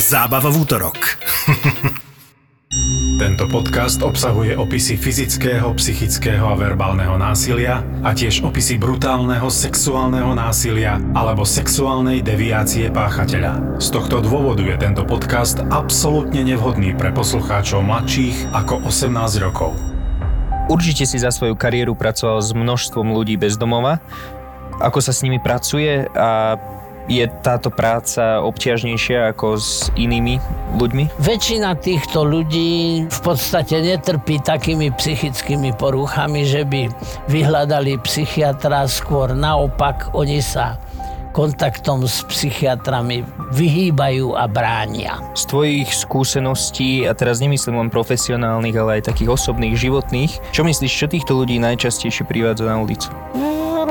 Zábava v útorok. Tento podcast obsahuje opisy fyzického, psychického a verbálneho násilia a tiež opisy brutálneho sexuálneho násilia alebo sexuálnej deviácie páchateľa. Z tohto dôvodu je tento podcast absolútne nevhodný pre poslucháčov mladších ako 18 rokov. Určite si za svoju kariéru pracoval s množstvom ľudí bez domova. Ako sa s nimi pracuje a je táto práca obťažnejšia ako s inými ľuďmi? Väčšina týchto ľudí v podstate netrpí takými psychickými poruchami, že by vyhľadali psychiatra, skôr naopak oni sa kontaktom s psychiatrami vyhýbajú a bránia. Z tvojich skúseností, a teraz nemyslím len profesionálnych, ale aj takých osobných, životných, čo myslíš, čo týchto ľudí najčastejšie privádza na ulicu?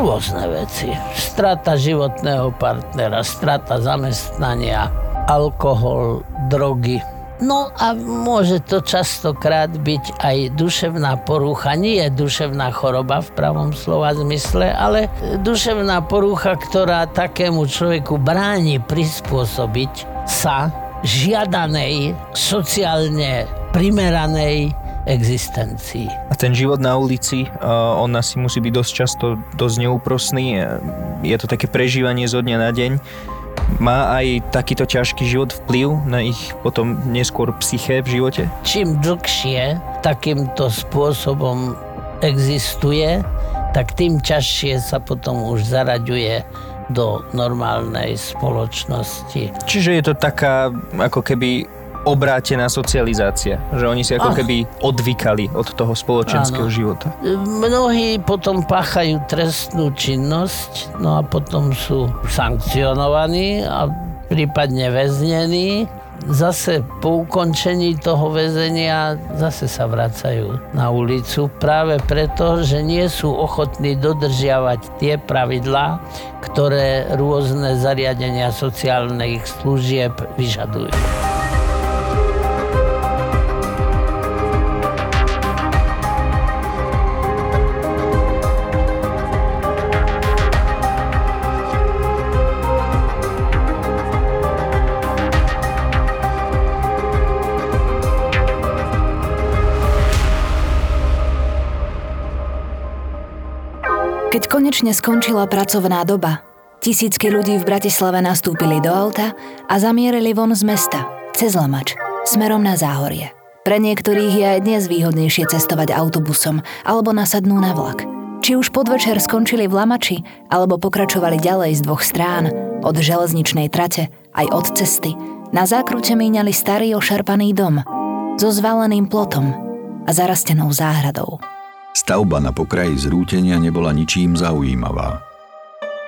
Rôzne veci. Strata životného partnera, strata zamestnania, alkohol, drogy. No a môže to častokrát byť aj duševná porucha. Nie je duševná choroba v pravom slova zmysle, ale duševná porucha, ktorá takému človeku bráni prispôsobiť sa žiadanej, sociálne primeranej existencii. A ten život na ulici, on asi musí byť dosť často dosť neúprosný. Je to také prežívanie zo dňa na deň. Má aj takýto ťažký život vplyv na ich potom neskôr psyché v živote? Čím dlhšie takýmto spôsobom existuje, tak tým ťažšie sa potom už zaraďuje do normálnej spoločnosti. Čiže je to taká ako keby obrátená socializácia, že oni si ako keby odvykali od toho spoločenského Áno. života. Mnohí potom páchajú trestnú činnosť, no a potom sú sankcionovaní a prípadne väznení. Zase po ukončení toho väzenia zase sa vracajú na ulicu práve preto, že nie sú ochotní dodržiavať tie pravidlá, ktoré rôzne zariadenia sociálnych služieb vyžadujú. Keď konečne skončila pracovná doba, tisícky ľudí v Bratislave nastúpili do auta a zamierili von z mesta, cez Lamač, smerom na Záhorie. Pre niektorých je aj dnes výhodnejšie cestovať autobusom alebo nasadnú na vlak. Či už podvečer skončili v Lamači, alebo pokračovali ďalej z dvoch strán, od železničnej trate aj od cesty, na zákrute míňali starý ošarpaný dom so zvaleným plotom a zarastenou záhradou. Stavba na pokraji zrútenia nebola ničím zaujímavá.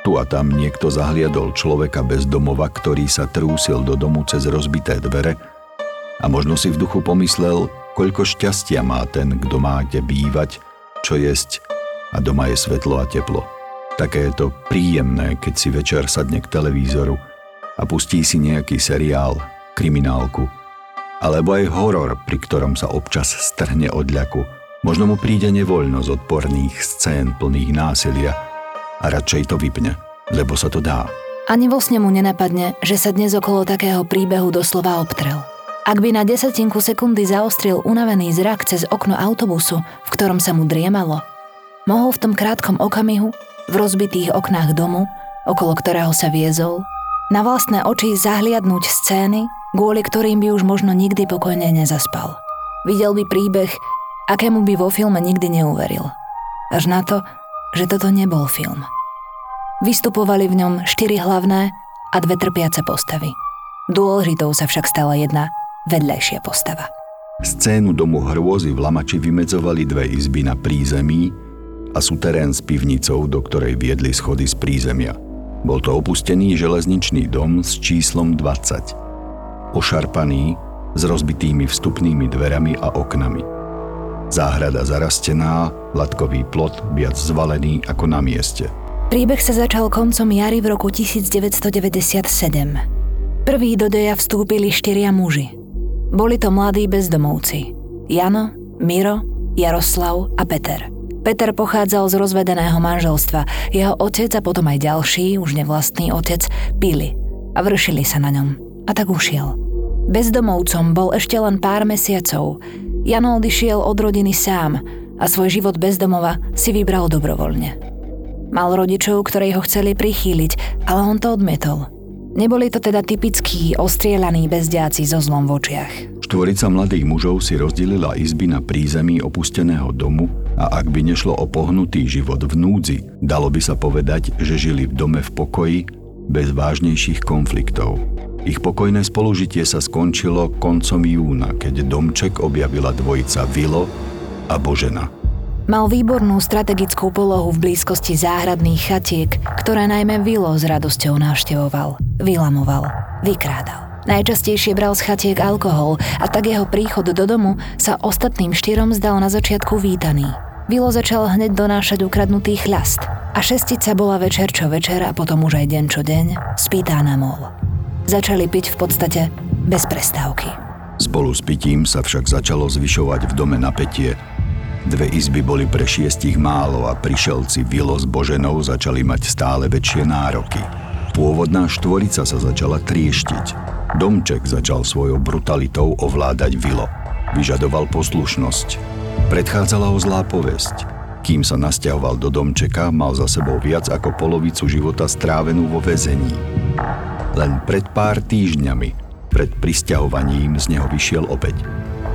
Tu a tam niekto zahliadol človeka bez domova, ktorý sa trúsil do domu cez rozbité dvere a možno si v duchu pomyslel, koľko šťastia má ten, kto má kde bývať, čo jesť a doma je svetlo a teplo. Také je to príjemné, keď si večer sadne k televízoru a pustí si nejaký seriál, kriminálku, alebo aj horor, pri ktorom sa občas strhne od ľaku – Možno mu príde nevoľno z odporných scén plných násilia a radšej to vypne, lebo sa to dá. Ani vo sne mu nenapadne, že sa dnes okolo takého príbehu doslova obtrel. Ak by na desatinku sekundy zaostril unavený zrak cez okno autobusu, v ktorom sa mu driemalo, mohol v tom krátkom okamihu, v rozbitých oknách domu, okolo ktorého sa viezol, na vlastné oči zahliadnúť scény, kvôli ktorým by už možno nikdy pokojne nezaspal. Videl by príbeh, akému by vo filme nikdy neuveril. Až na to, že toto nebol film. Vystupovali v ňom štyri hlavné a dve trpiace postavy. Dôležitou sa však stala jedna vedľajšia postava. Scénu domu hrôzy v Lamači vymedzovali dve izby na prízemí a suterén s pivnicou, do ktorej viedli schody z prízemia. Bol to opustený železničný dom s číslom 20. Ošarpaný, s rozbitými vstupnými dverami a oknami. Záhrada zarastená, latkový plot viac zvalený ako na mieste. Príbeh sa začal koncom jary v roku 1997. Prví do deja vstúpili štyria muži. Boli to mladí bezdomovci. Jano, Miro, Jaroslav a Peter. Peter pochádzal z rozvedeného manželstva. Jeho otec a potom aj ďalší, už nevlastný otec, pili a vršili sa na ňom. A tak ušiel. Bezdomovcom bol ešte len pár mesiacov. Jano odišiel od rodiny sám a svoj život bezdomova si vybral dobrovoľne. Mal rodičov, ktorí ho chceli prichýliť, ale on to odmietol. Neboli to teda typickí ostrielaní bezdiaci so zlom v očiach. Štvorica mladých mužov si rozdelila izby na prízemí opusteného domu a ak by nešlo o pohnutý život v núdzi, dalo by sa povedať, že žili v dome v pokoji bez vážnejších konfliktov. Ich pokojné spolužitie sa skončilo koncom júna, keď domček objavila dvojica Vilo a Božena. Mal výbornú strategickú polohu v blízkosti záhradných chatiek, ktoré najmä Vilo s radosťou navštevoval, vylamoval, vykrádal. Najčastejšie bral z chatiek alkohol a tak jeho príchod do domu sa ostatným štyrom zdal na začiatku vítaný. Vilo začal hneď donášať ukradnutý chľast a šestica bola večer čo večer a potom už aj deň čo deň spýtá na mol. Začali piť v podstate bez prestávky. Spolu s pitím sa však začalo zvyšovať v dome napätie Dve izby boli pre šiestich málo a prišelci Vilo s Boženou začali mať stále väčšie nároky. Pôvodná štvorica sa začala trieštiť. Domček začal svojou brutalitou ovládať Vilo. Vyžadoval poslušnosť. Predchádzala ho zlá povesť. Kým sa nasťahoval do domčeka, mal za sebou viac ako polovicu života strávenú vo väzení. Len pred pár týždňami, pred prisťahovaním z neho vyšiel opäť.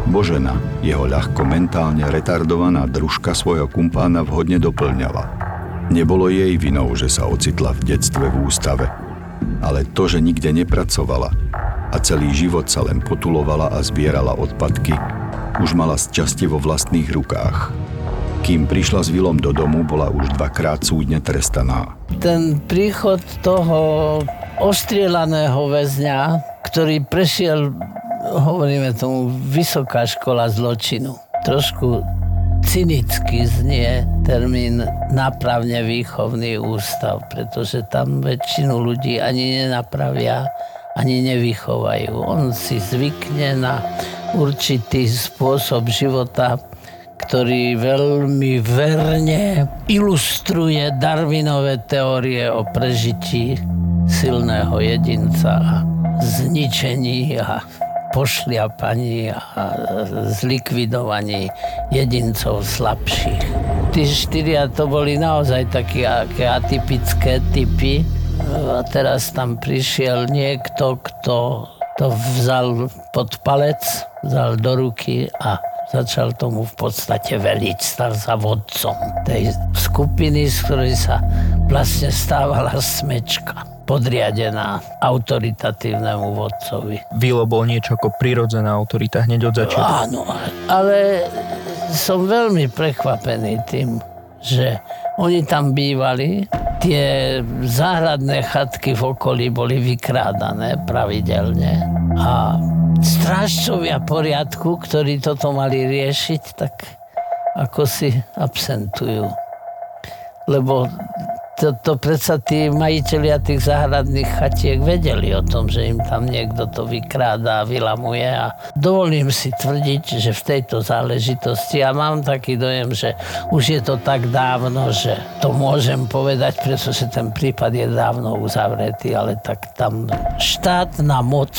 Božena, jeho ľahko mentálne retardovaná družka svojho kumpána vhodne doplňala. Nebolo jej vinou, že sa ocitla v detstve v ústave, ale to, že nikde nepracovala a celý život sa len potulovala a zbierala odpadky, už mala z časti vo vlastných rukách. Kým prišla s Vilom do domu, bola už dvakrát súdne trestaná. Ten príchod toho ostrielaného väzňa, ktorý prešiel hovoríme tomu vysoká škola zločinu. Trošku cynicky znie termín nápravne výchovný ústav, pretože tam väčšinu ľudí ani nenapravia, ani nevychovajú. On si zvykne na určitý spôsob života, ktorý veľmi verne ilustruje Darwinové teórie o prežití silného jedinca a zničení a pošliapaní a zlikvidovaní jedincov slabších. Tí štyria to boli naozaj také atypické typy a teraz tam prišiel niekto, kto to vzal pod palec, vzal do ruky a začal tomu v podstate veliť, stal sa vodcom tej skupiny, z ktorej sa vlastne stávala smečka podriadená autoritatívnemu vodcovi. Vilo bol niečo ako prirodzená autorita hneď od začiatku. Áno, ale som veľmi prekvapený tým, že oni tam bývali, tie záhradné chatky v okolí boli vykrádané pravidelne a strážcovia poriadku, ktorí toto mali riešiť, tak ako si absentujú. Lebo to, to predsa tí majiteľia tých záhradných chatiek vedeli o tom, že im tam niekto to vykráda a vylamuje a dovolím si tvrdiť, že v tejto záležitosti ja mám taký dojem, že už je to tak dávno, že to môžem povedať, pretože ten prípad je dávno uzavretý, ale tak tam štátna moc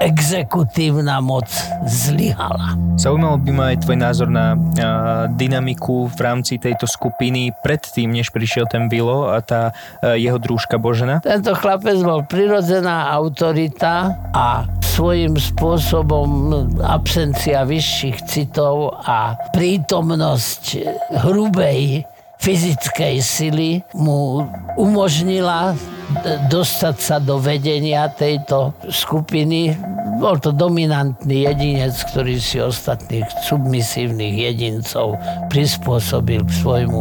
exekutívna moc zlyhala. Zaujímalo by ma aj tvoj názor na a, dynamiku v rámci tejto skupiny predtým, než prišiel ten Vilo a tá a, jeho družka Božena. Tento chlapec bol prirodzená autorita a svojím spôsobom absencia vyšších citov a prítomnosť hrubej fyzickej sily mu umožnila dostať sa do vedenia tejto skupiny bol to dominantný jedinec, ktorý si ostatných submisívnych jedincov prispôsobil k svojmu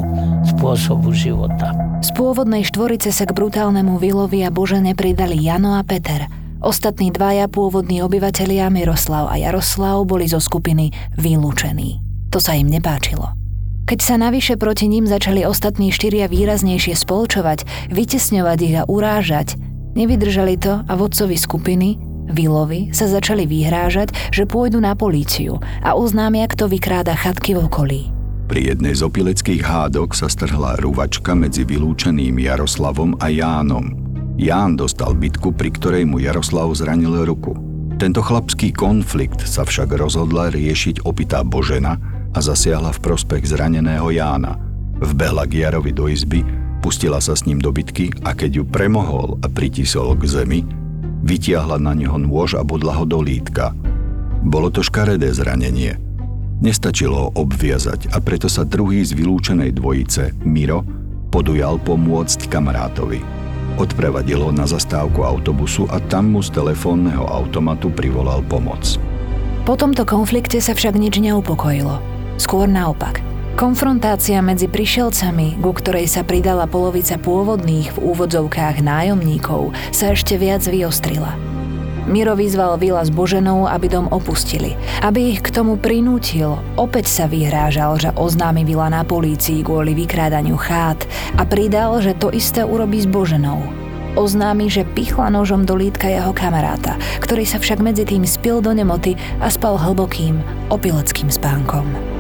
spôsobu života. Z pôvodnej štvorice sa k brutálnemu Vilovi a Božene pridali Jano a Peter. Ostatní dvaja pôvodní obyvatelia Miroslav a Jaroslav boli zo skupiny vylúčení. To sa im nepáčilo. Keď sa navyše proti ním začali ostatní štyria výraznejšie spolčovať, vytesňovať ich a urážať, nevydržali to a vodcovi skupiny, Vilovi, sa začali vyhrážať, že pôjdu na políciu a oznámia, kto vykráda chatky v okolí. Pri jednej z opileckých hádok sa strhla rúvačka medzi vylúčeným Jaroslavom a Jánom. Ján dostal bitku, pri ktorej mu Jaroslav zranil ruku. Tento chlapský konflikt sa však rozhodla riešiť opitá Božena, a zasiahla v prospech zraneného Jána. Vbehla k Jarovi do izby, pustila sa s ním do bitky a keď ju premohol a pritisol k zemi, vytiahla na neho nôž a bodla ho do lítka. Bolo to škaredé zranenie. Nestačilo ho obviazať a preto sa druhý z vylúčenej dvojice, Miro, podujal pomôcť kamarátovi. Odprevadil ho na zastávku autobusu a tam mu z telefónneho automatu privolal pomoc. Po tomto konflikte sa však nič neupokojilo. Skôr naopak. Konfrontácia medzi prišelcami, ku ktorej sa pridala polovica pôvodných v úvodzovkách nájomníkov, sa ešte viac vyostrila. Miro vyzval Vila s Boženou, aby dom opustili. Aby ich k tomu prinútil, opäť sa vyhrážal, že oznámi Vila na polícii kvôli vykrádaniu chát a pridal, že to isté urobí s Boženou. Oznámi, že pichla nožom do lítka jeho kamaráta, ktorý sa však medzi tým spil do nemoty a spal hlbokým, opileckým spánkom.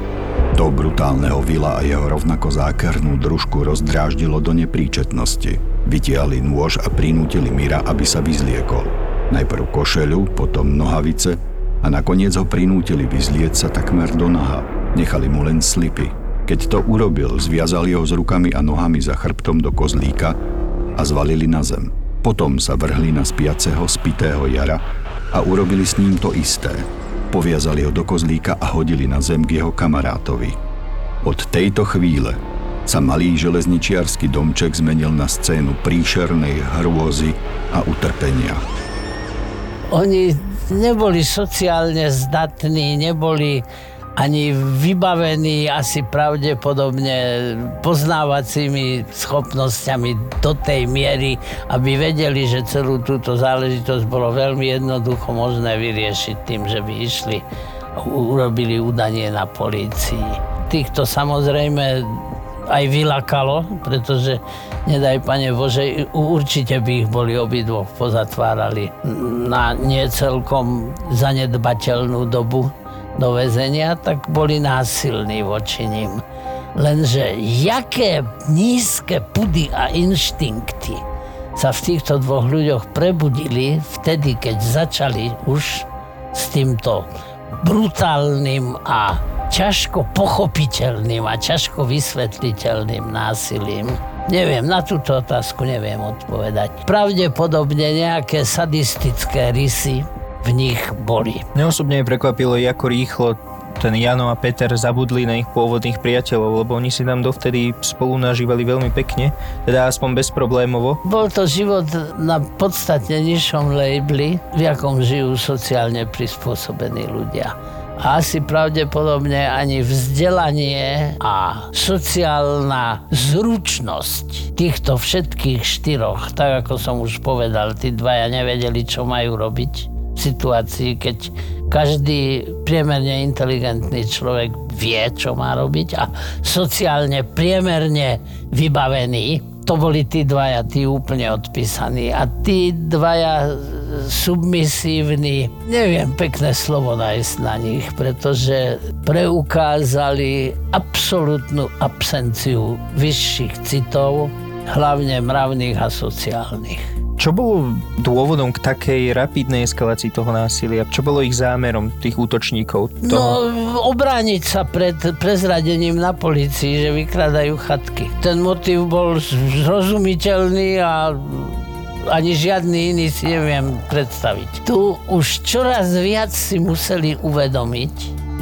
To brutálneho vila a jeho rovnako zákernú družku rozdráždilo do nepríčetnosti. Vytiahli nôž a prinútili Mira, aby sa vyzliekol. Najprv košeľu, potom nohavice a nakoniec ho prinútili vyzlieť sa takmer do naha. Nechali mu len slipy. Keď to urobil, zviazali ho s rukami a nohami za chrbtom do kozlíka a zvalili na zem. Potom sa vrhli na spiaceho, spitého jara a urobili s ním to isté poviazali ho do kozlíka a hodili na zem k jeho kamarátovi. Od tejto chvíle sa malý železničiarsky domček zmenil na scénu príšernej hrôzy a utrpenia. Oni neboli sociálne zdatní, neboli ani vybavení asi pravdepodobne poznávacími schopnosťami do tej miery, aby vedeli, že celú túto záležitosť bolo veľmi jednoducho možné vyriešiť tým, že by išli urobili údanie na polícii. Týchto samozrejme aj vylakalo, pretože nedaj pane Bože, určite by ich boli obidvoch pozatvárali na niecelkom zanedbateľnú dobu do väzenia, tak boli násilní voči ním. Lenže jaké nízke pudy a inštinkty sa v týchto dvoch ľuďoch prebudili vtedy, keď začali už s týmto brutálnym a ťažko pochopiteľným a ťažko vysvetliteľným násilím. Neviem, na túto otázku neviem odpovedať. Pravdepodobne nejaké sadistické rysy v nich boli. Mňa osobne prekvapilo, ako rýchlo ten Jano a Peter zabudli na ich pôvodných priateľov, lebo oni si tam dovtedy spolu nažívali veľmi pekne, teda aspoň bezproblémovo. Bol to život na podstatne nižšom labeli, v akom žijú sociálne prispôsobení ľudia. A asi pravdepodobne ani vzdelanie a sociálna zručnosť týchto všetkých štyroch, tak ako som už povedal, tí dvaja nevedeli, čo majú robiť situácii, keď každý priemerne inteligentný človek vie, čo má robiť a sociálne priemerne vybavený, to boli tí dvaja, tí úplne odpísaní. A tí dvaja submisívni, neviem pekné slovo nájsť na nich, pretože preukázali absolútnu absenciu vyšších citov, hlavne mravných a sociálnych. Čo bolo dôvodom k takej rapidnej eskalácii toho násilia? Čo bolo ich zámerom, tých útočníkov? Toho? No, obrániť sa pred prezradením na policii, že vykradajú chatky. Ten motiv bol zrozumiteľný a ani žiadny iný si neviem predstaviť. Tu už čoraz viac si museli uvedomiť,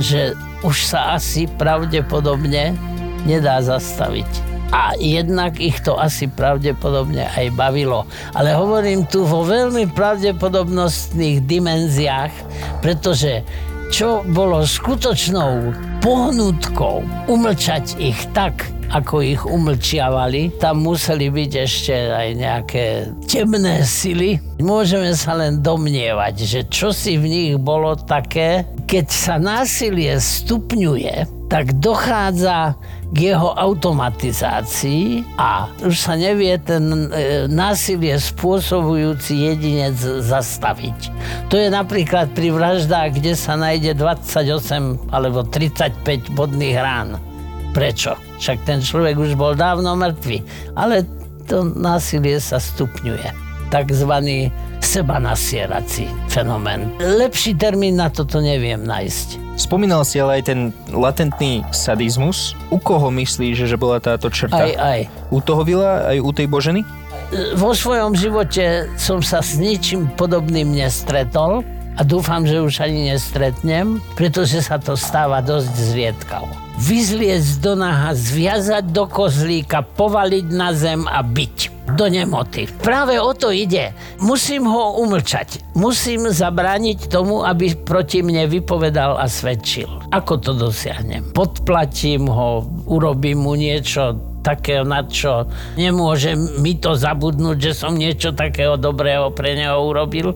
že už sa asi pravdepodobne nedá zastaviť a jednak ich to asi pravdepodobne aj bavilo. Ale hovorím tu vo veľmi pravdepodobnostných dimenziách, pretože čo bolo skutočnou pohnutkou umlčať ich tak, ako ich umlčiavali. Tam museli byť ešte aj nejaké temné sily. Môžeme sa len domnievať, že čo si v nich bolo také, keď sa násilie stupňuje, tak dochádza k jeho automatizácii a už sa nevie ten e, násilie spôsobujúci jedinec zastaviť. To je napríklad pri vraždách, kde sa nájde 28 alebo 35 bodných rán. Prečo? Však ten človek už bol dávno mŕtvy. Ale to násilie sa stupňuje. Takzvaný sebanasierací fenomén. Lepší termín na toto neviem nájsť. Spomínal si ale aj ten latentný sadizmus. U koho myslíš, že bola táto črta? Aj, aj. U toho Vila, aj u tej Boženy? Vo svojom živote som sa s ničím podobným nestretol a dúfam, že už ani nestretnem, pretože sa to stáva dosť zriedkavo vyzliecť do naha, zviazať do kozlíka, povaliť na zem a byť do nemoty. Práve o to ide. Musím ho umlčať. Musím zabrániť tomu, aby proti mne vypovedal a svedčil. Ako to dosiahnem? Podplatím ho, urobím mu niečo takého, na čo nemôže mi to zabudnúť, že som niečo takého dobrého pre neho urobil,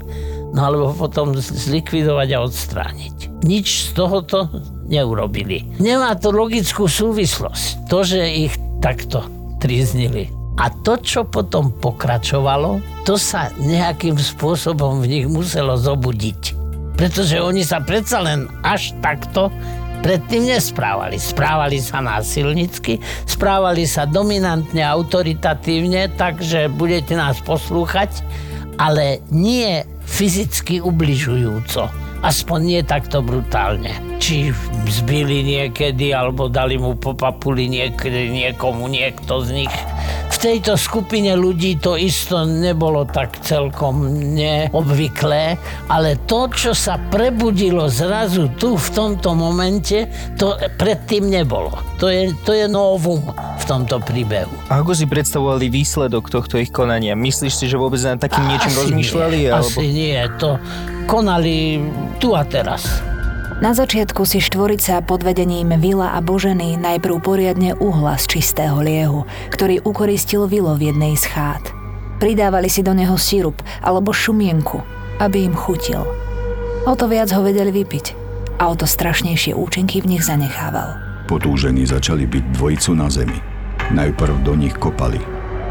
no alebo potom zlikvidovať a odstrániť. Nič z tohoto neurobili. Nemá to logickú súvislosť, to, že ich takto triznili. A to, čo potom pokračovalo, to sa nejakým spôsobom v nich muselo zobudiť. Pretože oni sa predsa len až takto predtým nesprávali. Správali sa násilnicky, správali sa dominantne, autoritatívne, takže budete nás poslúchať, ale nie fyzicky ubližujúco aspoň nie takto brutálne. Či zbili niekedy, alebo dali mu po papuli niekedy niekomu, niekto z nich. V tejto skupine ľudí to isto nebolo tak celkom neobvyklé, ale to, čo sa prebudilo zrazu tu v tomto momente, to predtým nebolo. To je, to je novum v tomto príbehu. A ako si predstavovali výsledok tohto ich konania? Myslíš si, že vôbec nad takým niečím rozmýšľali? Nie, alebo... Asi nie, to konali tu a teraz. Na začiatku si štvorica pod vedením Vila a Boženy najprv poriadne uhla z čistého liehu, ktorý ukoristil Vilo v jednej z chát. Pridávali si do neho sirup alebo šumienku, aby im chutil. O to viac ho vedeli vypiť a o to strašnejšie účinky v nich zanechával. Potúžení začali byť dvojicu na zemi. Najprv do nich kopali,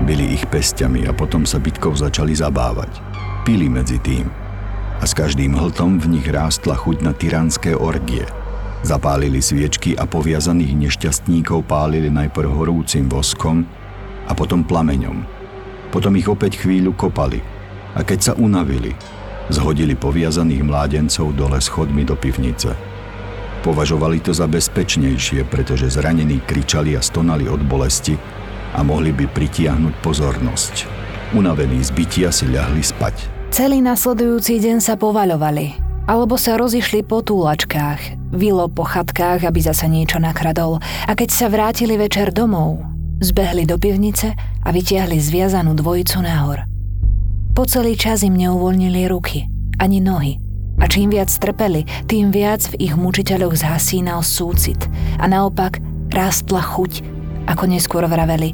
byli ich pestiami a potom sa bytkov začali zabávať. Pili medzi tým – a s každým hltom v nich rástla chuť na tyranské orgie. Zapálili sviečky a poviazaných nešťastníkov pálili najprv horúcim voskom a potom plameňom. Potom ich opäť chvíľu kopali a keď sa unavili, zhodili poviazaných mládencov dole schodmi do pivnice. Považovali to za bezpečnejšie, pretože zranení kričali a stonali od bolesti a mohli by pritiahnuť pozornosť. Unavení z bytia si ľahli spať. Celý nasledujúci deň sa povaľovali, alebo sa rozišli po túlačkách, vilo po chatkách, aby zasa niečo nakradol a keď sa vrátili večer domov, zbehli do pivnice a vytiahli zviazanú dvojicu nahor. Po celý čas im neuvoľnili ruky, ani nohy. A čím viac trpeli, tým viac v ich mučiteľoch zhasínal súcit a naopak rástla chuť, ako neskôr vraveli,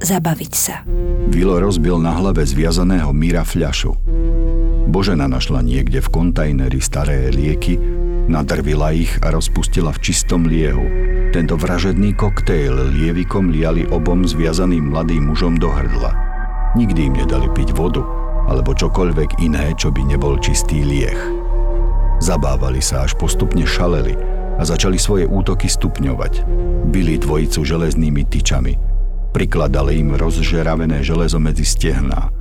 zabaviť sa. Vilo rozbil na hlave zviazaného Míra fľašu. Božena našla niekde v kontajneri staré lieky, nadrvila ich a rozpustila v čistom liehu. Tento vražedný koktejl lievikom liali obom zviazaným mladým mužom do hrdla. Nikdy im nedali piť vodu, alebo čokoľvek iné, čo by nebol čistý lieh. Zabávali sa, až postupne šaleli a začali svoje útoky stupňovať. Bili dvojicu železnými tyčami – Prikladali im rozžeravené železo medzi stehná.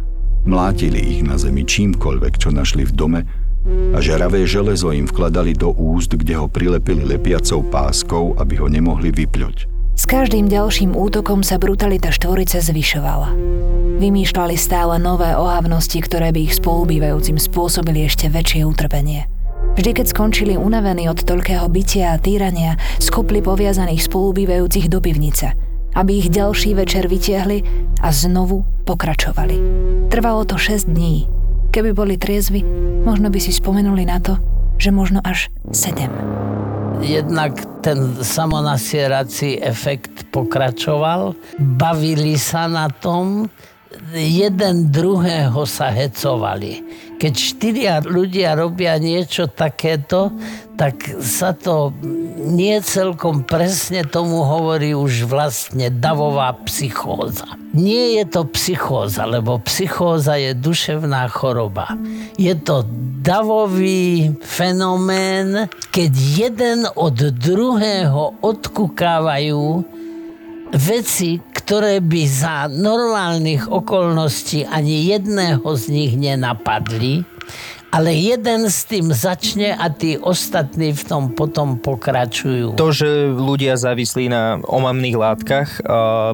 Mlátili ich na zemi čímkoľvek, čo našli v dome a žeravé železo im vkladali do úst, kde ho prilepili lepiacou páskou, aby ho nemohli vypľuť. S každým ďalším útokom sa brutalita štvorice zvyšovala. Vymýšľali stále nové ohavnosti, ktoré by ich spolubývajúcim spôsobili ešte väčšie utrpenie. Vždy, keď skončili unavení od toľkého bytia a týrania, skopli poviazaných spolubývajúcich do pivnice – aby ich ďalší večer vytiahli a znovu pokračovali. Trvalo to 6 dní. Keby boli triezvi, možno by si spomenuli na to, že možno až 7. Jednak ten samonasierací efekt pokračoval, bavili sa na tom, jeden druhého sa hecovali. Keď štyria ľudia robia niečo takéto, tak sa to nie celkom presne tomu hovorí už vlastne davová psychóza. Nie je to psychóza, lebo psychóza je duševná choroba. Je to davový fenomén, keď jeden od druhého odkukávajú veci, ktoré by za normálnych okolností ani jedného z nich nenapadli, ale jeden s tým začne a tí ostatní v tom potom pokračujú. To, že ľudia závislí na omamných látkach,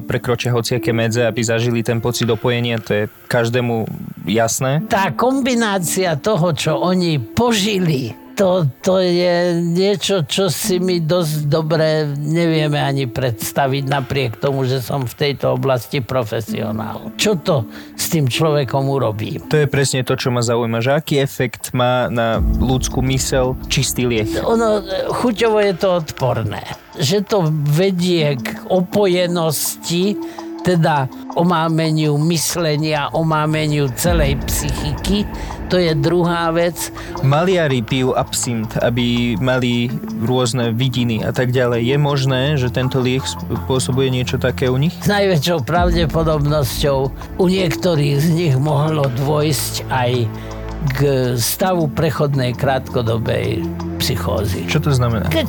prekročia hociaké medze, aby zažili ten pocit opojenia, to je každému jasné. Tá kombinácia toho, čo oni požili, to, to je niečo, čo si mi dosť dobre nevieme ani predstaviť, napriek tomu, že som v tejto oblasti profesionál. Čo to s tým človekom urobí? To je presne to, čo ma zaujíma, že aký efekt má na ľudskú mysel čistý liek? Ono, chuťovo je to odporné. Že to vedie k opojenosti, teda omámeniu myslenia, omámeniu celej psychiky, to je druhá vec. Maliari pijú absint, aby mali rôzne vidiny a tak ďalej. Je možné, že tento liek spôsobuje niečo také u nich? S najväčšou pravdepodobnosťou u niektorých z nich mohlo dôjsť aj k stavu prechodnej krátkodobej psychózy. Čo to znamená? Keď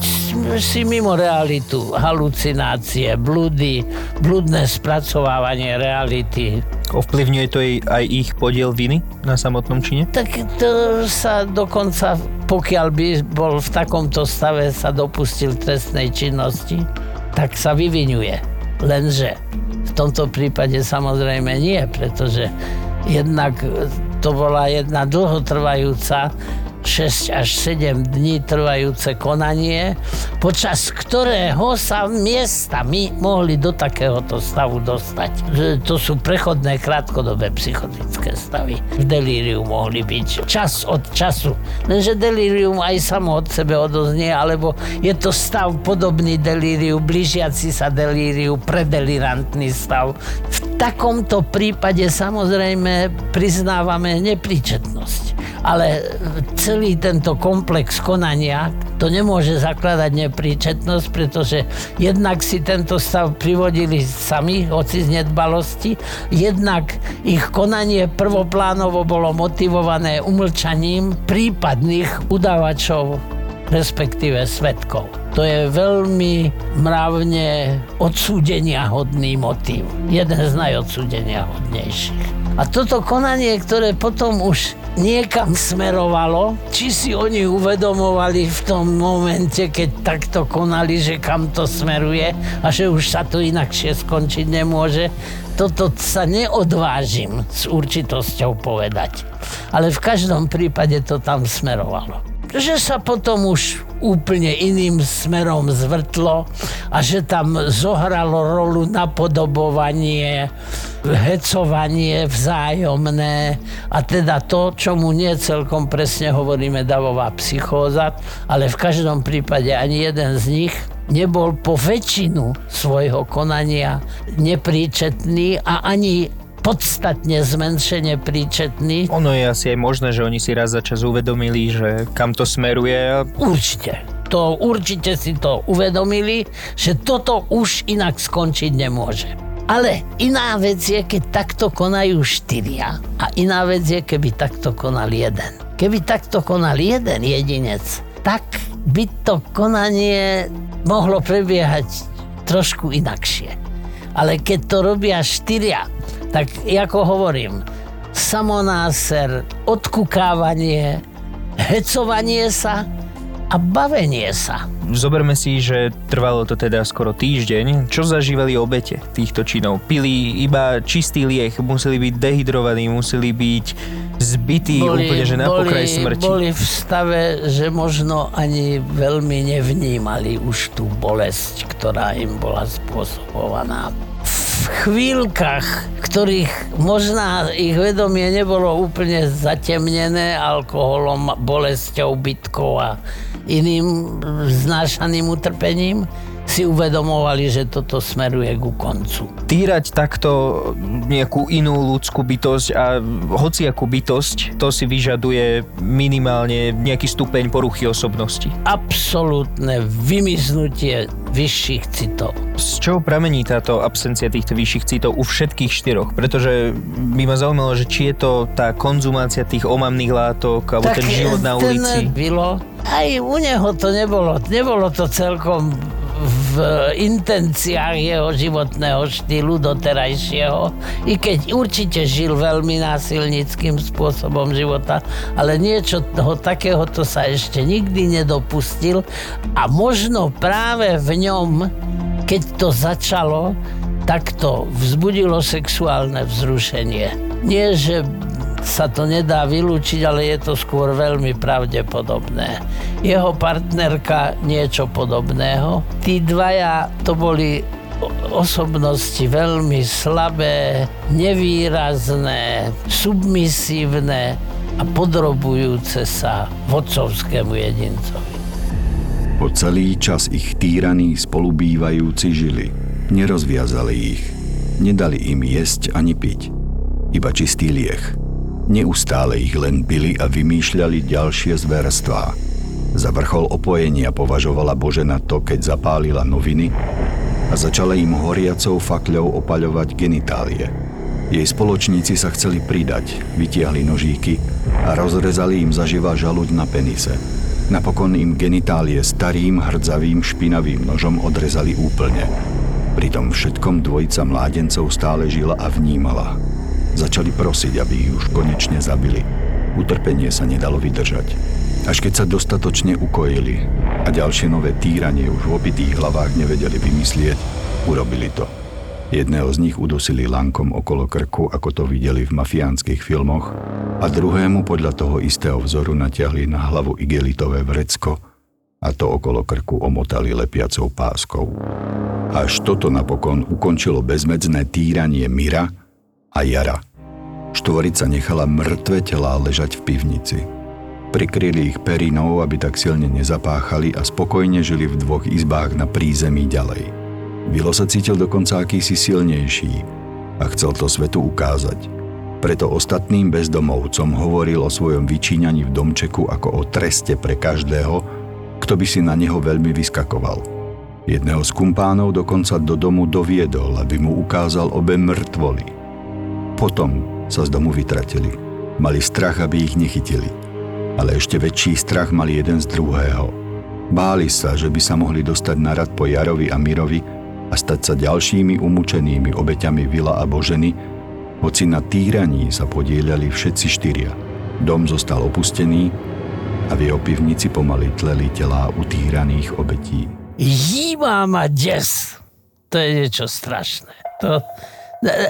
si mimo realitu, halucinácie, blúdy, blúdne spracovávanie reality. Ovplyvňuje to aj ich podiel viny na samotnom čine? Tak to sa dokonca, pokiaľ by bol v takomto stave sa dopustil trestnej činnosti, tak sa vyvinuje. Lenže v tomto prípade samozrejme nie, pretože jednak to bola jedna dlhotrvajúca 6 až 7 dní trvajúce konanie, počas ktorého sa miestami mohli do takéhoto stavu dostať. To sú prechodné krátkodobé psychotické stavy. V delíriu mohli byť čas od času. Lenže delírium aj samo od sebe odoznie, alebo je to stav podobný delíriu, blížiaci sa delíriu, predelirantný stav. V takomto prípade samozrejme priznávame nepríčetnosť. Ale celý tento komplex konania to nemôže zakladať nepríčetnosť, pretože jednak si tento stav privodili sami, hoci z nedbalosti, jednak ich konanie prvoplánovo bolo motivované umlčaním prípadných udávačov, respektíve svetkov. To je veľmi mravne odsúdenia hodný motív. Jeden z najodsúdenia hodnejších. A toto konanie, ktoré potom už niekam smerovalo, či si oni uvedomovali v tom momente, keď takto konali, že kam to smeruje a že už sa to inakšie skončiť nemôže, toto sa neodvážim s určitosťou povedať. Ale v každom prípade to tam smerovalo že sa potom už úplne iným smerom zvrtlo a že tam zohralo rolu napodobovanie, hecovanie vzájomné a teda to, čomu nie celkom presne hovoríme davová psychóza, ale v každom prípade ani jeden z nich nebol po väčšinu svojho konania nepríčetný a ani podstatne zmenšene príčetný. Ono je asi aj možné, že oni si raz za čas uvedomili, že kam to smeruje. Určite. To určite si to uvedomili, že toto už inak skončiť nemôže. Ale iná vec je, keď takto konajú štyria a iná vec je, keby takto konal jeden. Keby takto konal jeden jedinec, tak by to konanie mohlo prebiehať trošku inakšie. Ale keď to robia štyria tak ako hovorím, samonáser, odkukávanie, hecovanie sa a bavenie sa. Zoberme si, že trvalo to teda skoro týždeň. Čo zažívali obete týchto činov? Pili iba čistý liek, museli byť dehydrovaní, museli byť zbytí úplne, že na boli, pokraj smrti. boli v stave, že možno ani veľmi nevnímali už tú bolesť, ktorá im bola spôsobovaná. V chvíľkach, ktorých možná ich vedomie nebolo úplne zatemnené alkoholom, bolesťou, bytkou a iným znášaným utrpením, si uvedomovali, že toto smeruje ku koncu. Týrať takto nejakú inú ľudskú bytosť a hociakú bytosť, to si vyžaduje minimálne nejaký stupeň poruchy osobnosti. Absolútne vymiznutie vyšších citov. Z čoho pramení táto absencia týchto vyšších citov u všetkých štyroch? Pretože by ma zaujímalo, že či je to tá konzumácia tých omamných látok alebo ten život na ulici. Bylo, aj u neho to nebolo, nebolo to celkom v intenciách jeho životného štýlu doterajšieho, i keď určite žil veľmi násilnickým spôsobom života, ale niečo toho takéhoto sa ešte nikdy nedopustil a možno práve v ňom, keď to začalo, tak to vzbudilo sexuálne vzrušenie. Nie, že sa to nedá vylúčiť, ale je to skôr veľmi pravdepodobné. Jeho partnerka niečo podobného. Tí dvaja to boli osobnosti veľmi slabé, nevýrazné, submisívne a podrobujúce sa vodcovskému jedincovi. Po celý čas ich týraní spolubývajúci žili. Nerozviazali ich. Nedali im jesť ani piť. Iba čistý liech. Neustále ich len byli a vymýšľali ďalšie zverstvá. Za vrchol opojenia považovala Božena to, keď zapálila noviny a začala im horiacou fakľou opaľovať genitálie. Jej spoločníci sa chceli pridať, vytiahli nožíky a rozrezali im zaživa žaluď na penise. Napokon im genitálie starým, hrdzavým, špinavým nožom odrezali úplne. Pri tom všetkom dvojica mládencov stále žila a vnímala. Začali prosiť, aby ich už konečne zabili. Utrpenie sa nedalo vydržať. Až keď sa dostatočne ukojili a ďalšie nové týranie už v opitých hlavách nevedeli vymyslieť, urobili to. Jedného z nich udusili lankom okolo krku, ako to videli v mafiánskych filmoch, a druhému podľa toho istého vzoru natiahli na hlavu igelitové vrecko a to okolo krku omotali lepiacou páskou. Až toto napokon ukončilo bezmedzné týranie Mira, a Jara. Štvorica nechala mŕtve telá ležať v pivnici. Prikryli ich perinou, aby tak silne nezapáchali a spokojne žili v dvoch izbách na prízemí ďalej. Vilo sa cítil dokonca akýsi silnejší a chcel to svetu ukázať. Preto ostatným bezdomovcom hovoril o svojom vyčíňaní v domčeku ako o treste pre každého, kto by si na neho veľmi vyskakoval. Jedného z kumpánov dokonca do domu doviedol, aby mu ukázal obe mŕtvoly. Potom sa z domu vytratili. Mali strach, aby ich nechytili. Ale ešte väčší strach mali jeden z druhého. Báli sa, že by sa mohli dostať na rad po Jarovi a Mirovi a stať sa ďalšími umúčenými obeťami Vila a Boženy, hoci na týraní sa podielali všetci štyria. Dom zostal opustený a v jeho pivnici pomaly tleli telá utýraných obetí. Jíma ma des! To je niečo strašné. To,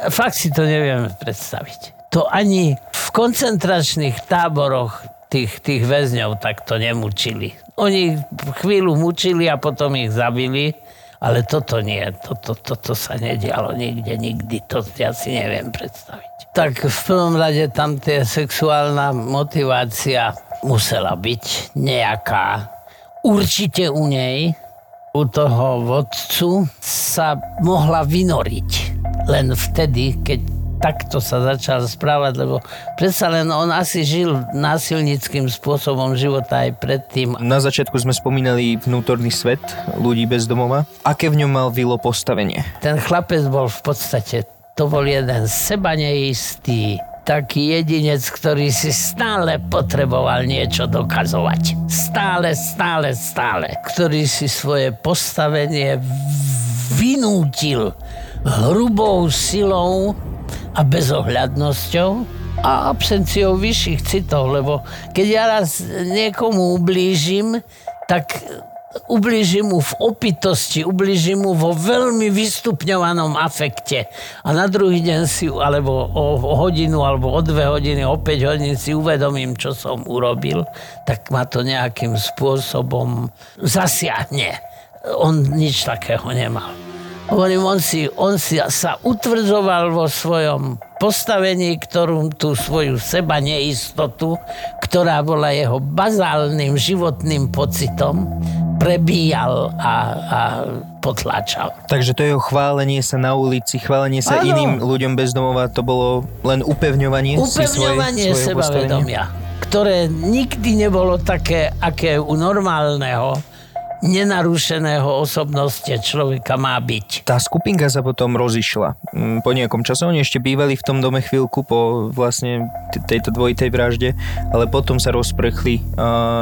Fakt si to neviem predstaviť. To ani v koncentračných táboroch tých, tých väzňov takto nemučili. Oni chvíľu mučili a potom ich zabili, ale toto nie, toto, toto sa nedialo nikde, nikdy. To ja si neviem predstaviť. Tak v prvom rade tam tie sexuálna motivácia musela byť nejaká. Určite u nej, u toho vodcu, sa mohla vynoriť len vtedy, keď takto sa začal správať, lebo predsa len on asi žil násilnickým spôsobom života aj predtým. Na začiatku sme spomínali vnútorný svet ľudí bez domova. Aké v ňom mal Vilo postavenie? Ten chlapec bol v podstate, to bol jeden seba neistý, taký jedinec, ktorý si stále potreboval niečo dokazovať. Stále, stále, stále. Ktorý si svoje postavenie vynútil hrubou silou a bezohľadnosťou a absenciou vyšších citov, lebo keď ja raz niekomu ublížim, tak ubliží mu v opitosti, ubliží mu vo veľmi vystupňovanom afekte a na druhý deň si, alebo o hodinu, alebo o dve hodiny, o 5 hodín si uvedomím, čo som urobil, tak ma to nejakým spôsobom zasiahne. On nič takého nemal. Hovorím, on si, on si sa utvrdzoval vo svojom postavení, ktorú tú svoju seba neistotu, ktorá bola jeho bazálnym životným pocitom, prebíjal a, a potláčal. Takže to jeho chválenie sa na ulici, chválenie sa ano. iným ľuďom bez domova, to bolo len upevňovanie, upevňovanie si svoje, sebavedomia, ktoré nikdy nebolo také, aké u normálneho nenarušeného osobnosti človeka má byť. Tá skupinka sa potom rozišla. Mm, po nejakom čase oni ešte bývali v tom dome chvíľku po vlastne tejto dvojitej vražde, ale potom sa rozprechli.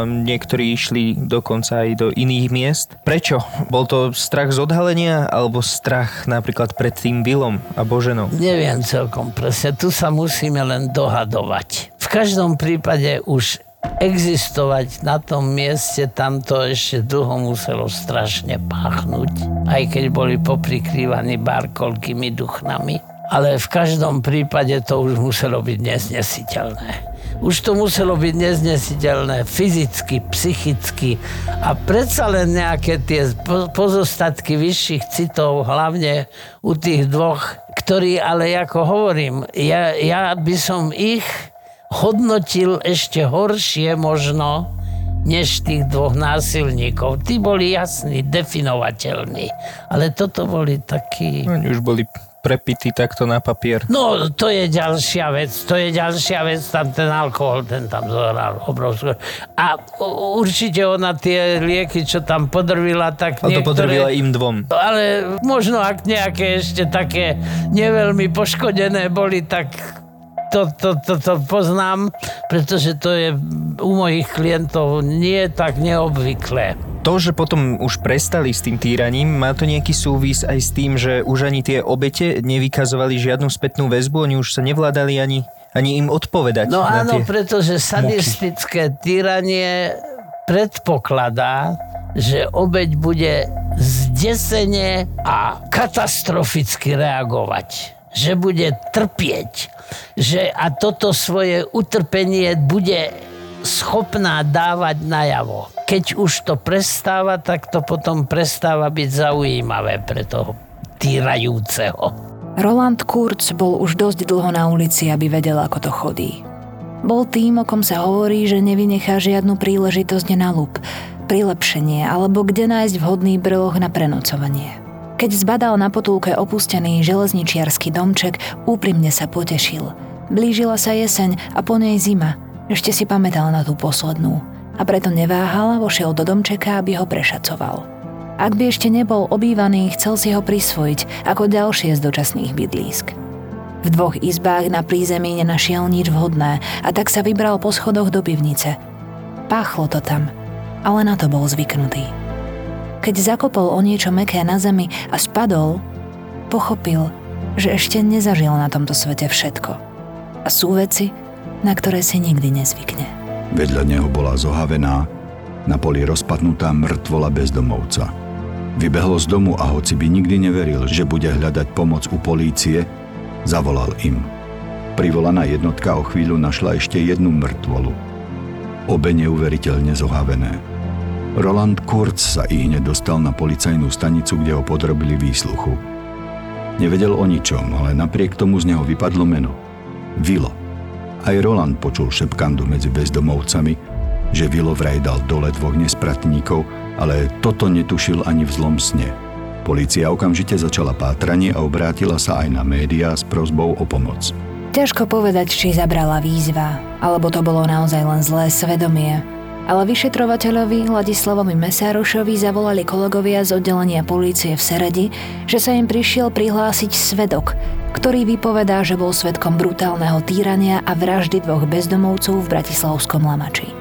Niektorí išli dokonca aj do iných miest. Prečo? Bol to strach z odhalenia alebo strach napríklad pred tým Vilom a Boženou? Neviem celkom presne. Tu sa musíme len dohadovať. V každom prípade už existovať na tom mieste, tam to ešte dlho muselo strašne páchnuť, aj keď boli poprikrývaní barkolkými duchnami. Ale v každom prípade to už muselo byť neznesiteľné. Už to muselo byť neznesiteľné fyzicky, psychicky a predsa len nejaké tie pozostatky vyšších citov, hlavne u tých dvoch, ktorí, ale ako hovorím, ja, ja by som ich hodnotil ešte horšie možno, než tých dvoch násilníkov. Tí boli jasní, definovateľní. Ale toto boli takí... Oni už boli prepity takto na papier. No, to je ďalšia vec, to je ďalšia vec, tam ten alkohol, ten tam zohral obrovskú. A určite ona tie lieky, čo tam podrvila, tak niektoré... Ale to podrvila im dvom. Ale možno ak nejaké ešte také neveľmi poškodené boli, tak to, to, to, to poznám, pretože to je u mojich klientov nie tak neobvyklé. To, že potom už prestali s tým týraním, má to nejaký súvis aj s tým, že už ani tie obete nevykazovali žiadnu spätnú väzbu, oni už sa nevládali ani, ani im odpovedať. No áno, pretože sadistické muky. týranie predpokladá, že obeď bude zdesene a katastroficky reagovať že bude trpieť, že a toto svoje utrpenie bude schopná dávať najavo. Keď už to prestáva, tak to potom prestáva byť zaujímavé pre toho týrajúceho. Roland Kurz bol už dosť dlho na ulici, aby vedel, ako to chodí. Bol tým, o kom sa hovorí, že nevynechá žiadnu príležitosť na lup, prilepšenie alebo kde nájsť vhodný brloh na prenocovanie. Keď zbadal na potulke opustený železničiarsky domček, úprimne sa potešil. Blížila sa jeseň a po nej zima. Ešte si pamätal na tú poslednú. A preto neváhal vošiel do domčeka, aby ho prešacoval. Ak by ešte nebol obývaný, chcel si ho prisvojiť ako ďalšie z dočasných bydlísk. V dvoch izbách na prízemí nenašiel nič vhodné a tak sa vybral po schodoch do pivnice. Páchlo to tam, ale na to bol zvyknutý. Keď zakopol o niečo meké na zemi a spadol, pochopil, že ešte nezažil na tomto svete všetko. A sú veci, na ktoré si nikdy nezvykne. Vedľa neho bola zohavená, na poli rozpadnutá mŕtvola bezdomovca. Vybehlo z domu a hoci by nikdy neveril, že bude hľadať pomoc u polície, zavolal im. Privolaná jednotka o chvíľu našla ešte jednu mŕtvolu. Obe neuveriteľne zohavené. Roland Kurz sa i hneď dostal na policajnú stanicu, kde ho podrobili výsluchu. Nevedel o ničom, ale napriek tomu z neho vypadlo meno. Vilo. Aj Roland počul šepkandu medzi bezdomovcami, že Vilo vraj dal dole dvoch nespratníkov, ale toto netušil ani v zlom sne. Polícia okamžite začala pátranie a obrátila sa aj na médiá s prozbou o pomoc. Ťažko povedať, či zabrala výzva, alebo to bolo naozaj len zlé svedomie, ale vyšetrovateľovi Ladislavovi Mesárošovi zavolali kolegovia z oddelenia polície v Seredi, že sa im prišiel prihlásiť svedok, ktorý vypovedá, že bol svedkom brutálneho týrania a vraždy dvoch bezdomovcov v Bratislavskom Lamači.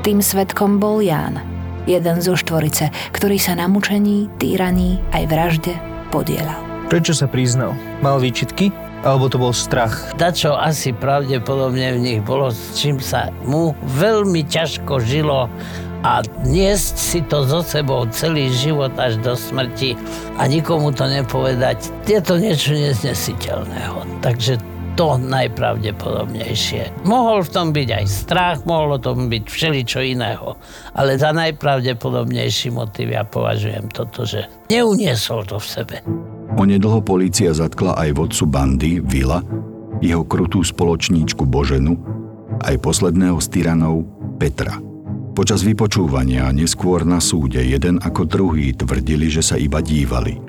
Tým svedkom bol Ján, jeden zo štvorice, ktorý sa na mučení, týraní aj vražde podielal. Prečo sa priznal? Mal výčitky? Alebo to bol strach? Dačo asi pravdepodobne v nich bolo, s čím sa mu veľmi ťažko žilo a niesť si to so sebou celý život až do smrti a nikomu to nepovedať, je to niečo neznesiteľného. Takže to najpravdepodobnejšie. Mohol v tom byť aj strach, mohlo to byť všeličo iného, ale za najpravdepodobnejší motiv ja považujem toto, že neuniesol to v sebe. Onedlho polícia zatkla aj vodcu bandy, Vila, jeho krutú spoločníčku Boženu, aj posledného z tyranov, Petra. Počas vypočúvania neskôr na súde jeden ako druhý tvrdili, že sa iba dívali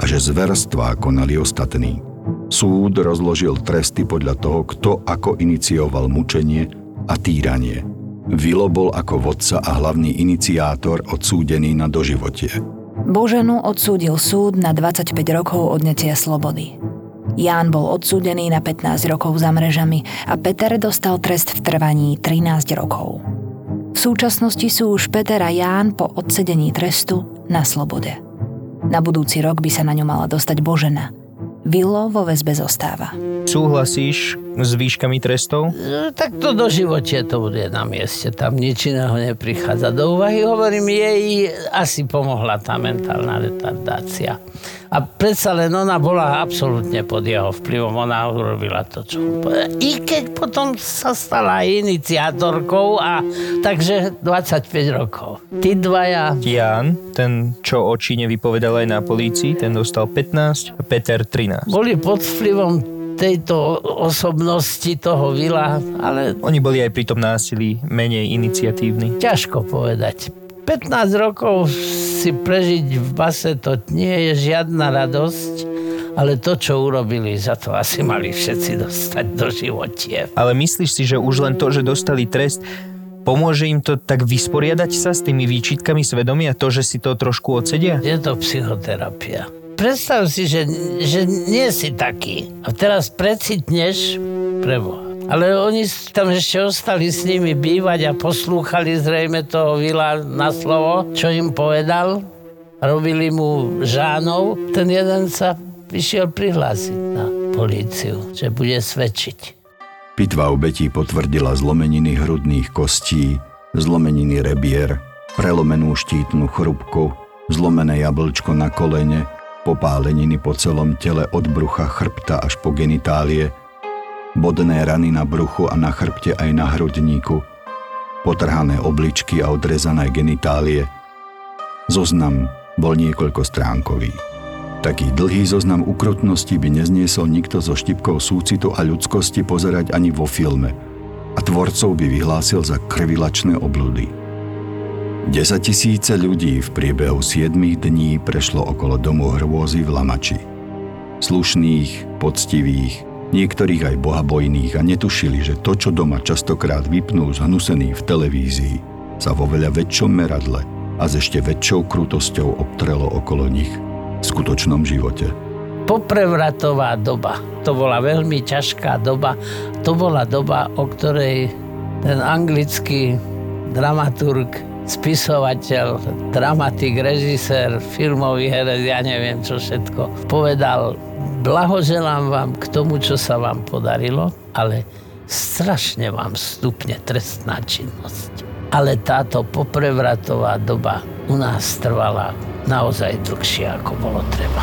a že zverstvá konali ostatní. Súd rozložil tresty podľa toho, kto ako inicioval mučenie a týranie. Vilo bol ako vodca a hlavný iniciátor odsúdený na doživotie. Boženu odsúdil súd na 25 rokov odnetia slobody. Ján bol odsúdený na 15 rokov za mrežami a Peter dostal trest v trvaní 13 rokov. V súčasnosti sú už Peter a Ján po odsedení trestu na slobode. Na budúci rok by sa na ňu mala dostať Božena – Vilo vo väzbe zostáva. Súhlasíš s výškami trestov? Tak to do živote to bude na mieste. Tam nič iného neprichádza do úvahy. Hovorím, jej asi pomohla tá mentálna retardácia. A predsa len ona bola absolútne pod jeho vplyvom. Ona urobila to, čo. I keď potom sa stala iniciátorkou a takže 25 rokov. Tí dvaja... Jan, ten, čo oči nevypovedal aj na polícii, ten dostal 15 a Peter 13. Boli pod vplyvom tejto osobnosti toho Vila, ale... Oni boli aj pri tom násilí menej iniciatívni. Ťažko povedať. 15 rokov si prežiť v base to nie je žiadna radosť, ale to, čo urobili, za to asi mali všetci dostať do životie. Ale myslíš si, že už len to, že dostali trest, pomôže im to tak vysporiadať sa s tými výčitkami svedomia, to, že si to trošku odsedia? Je to psychoterapia. Predstav si, že, že nie si taký. A teraz precitneš preboha ale oni tam ešte ostali s nimi bývať a poslúchali zrejme toho Vila na slovo, čo im povedal. Robili mu žánov. Ten jeden sa vyšiel prihlásiť na políciu, že bude svedčiť. Pitva obetí potvrdila zlomeniny hrudných kostí, zlomeniny rebier, prelomenú štítnu chrubku, zlomené jablčko na kolene, popáleniny po celom tele od brucha chrbta až po genitálie – bodné rany na bruchu a na chrbte aj na hrudníku, potrhané obličky a odrezané genitálie. Zoznam bol niekoľko stránkový. Taký dlhý zoznam ukrutnosti by nezniesol nikto so štipkou súcitu a ľudskosti pozerať ani vo filme a tvorcov by vyhlásil za krvilačné obludy. 10 tisíce ľudí v priebehu 7 dní prešlo okolo domu hrôzy v Lamači. Slušných, poctivých, niektorých aj bohabojných a netušili, že to, čo doma častokrát vypnú zhnusený v televízii, sa vo veľa väčšom meradle a s ešte väčšou krutosťou obtrelo okolo nich v skutočnom živote. Poprevratová doba. To bola veľmi ťažká doba. To bola doba, o ktorej ten anglický dramaturg spisovateľ, dramatik, režisér, filmový herec, ja neviem čo všetko, povedal, blahoželám vám k tomu, čo sa vám podarilo, ale strašne vám stupne trestná činnosť. Ale táto poprevratová doba u nás trvala naozaj dlhšie, ako bolo treba.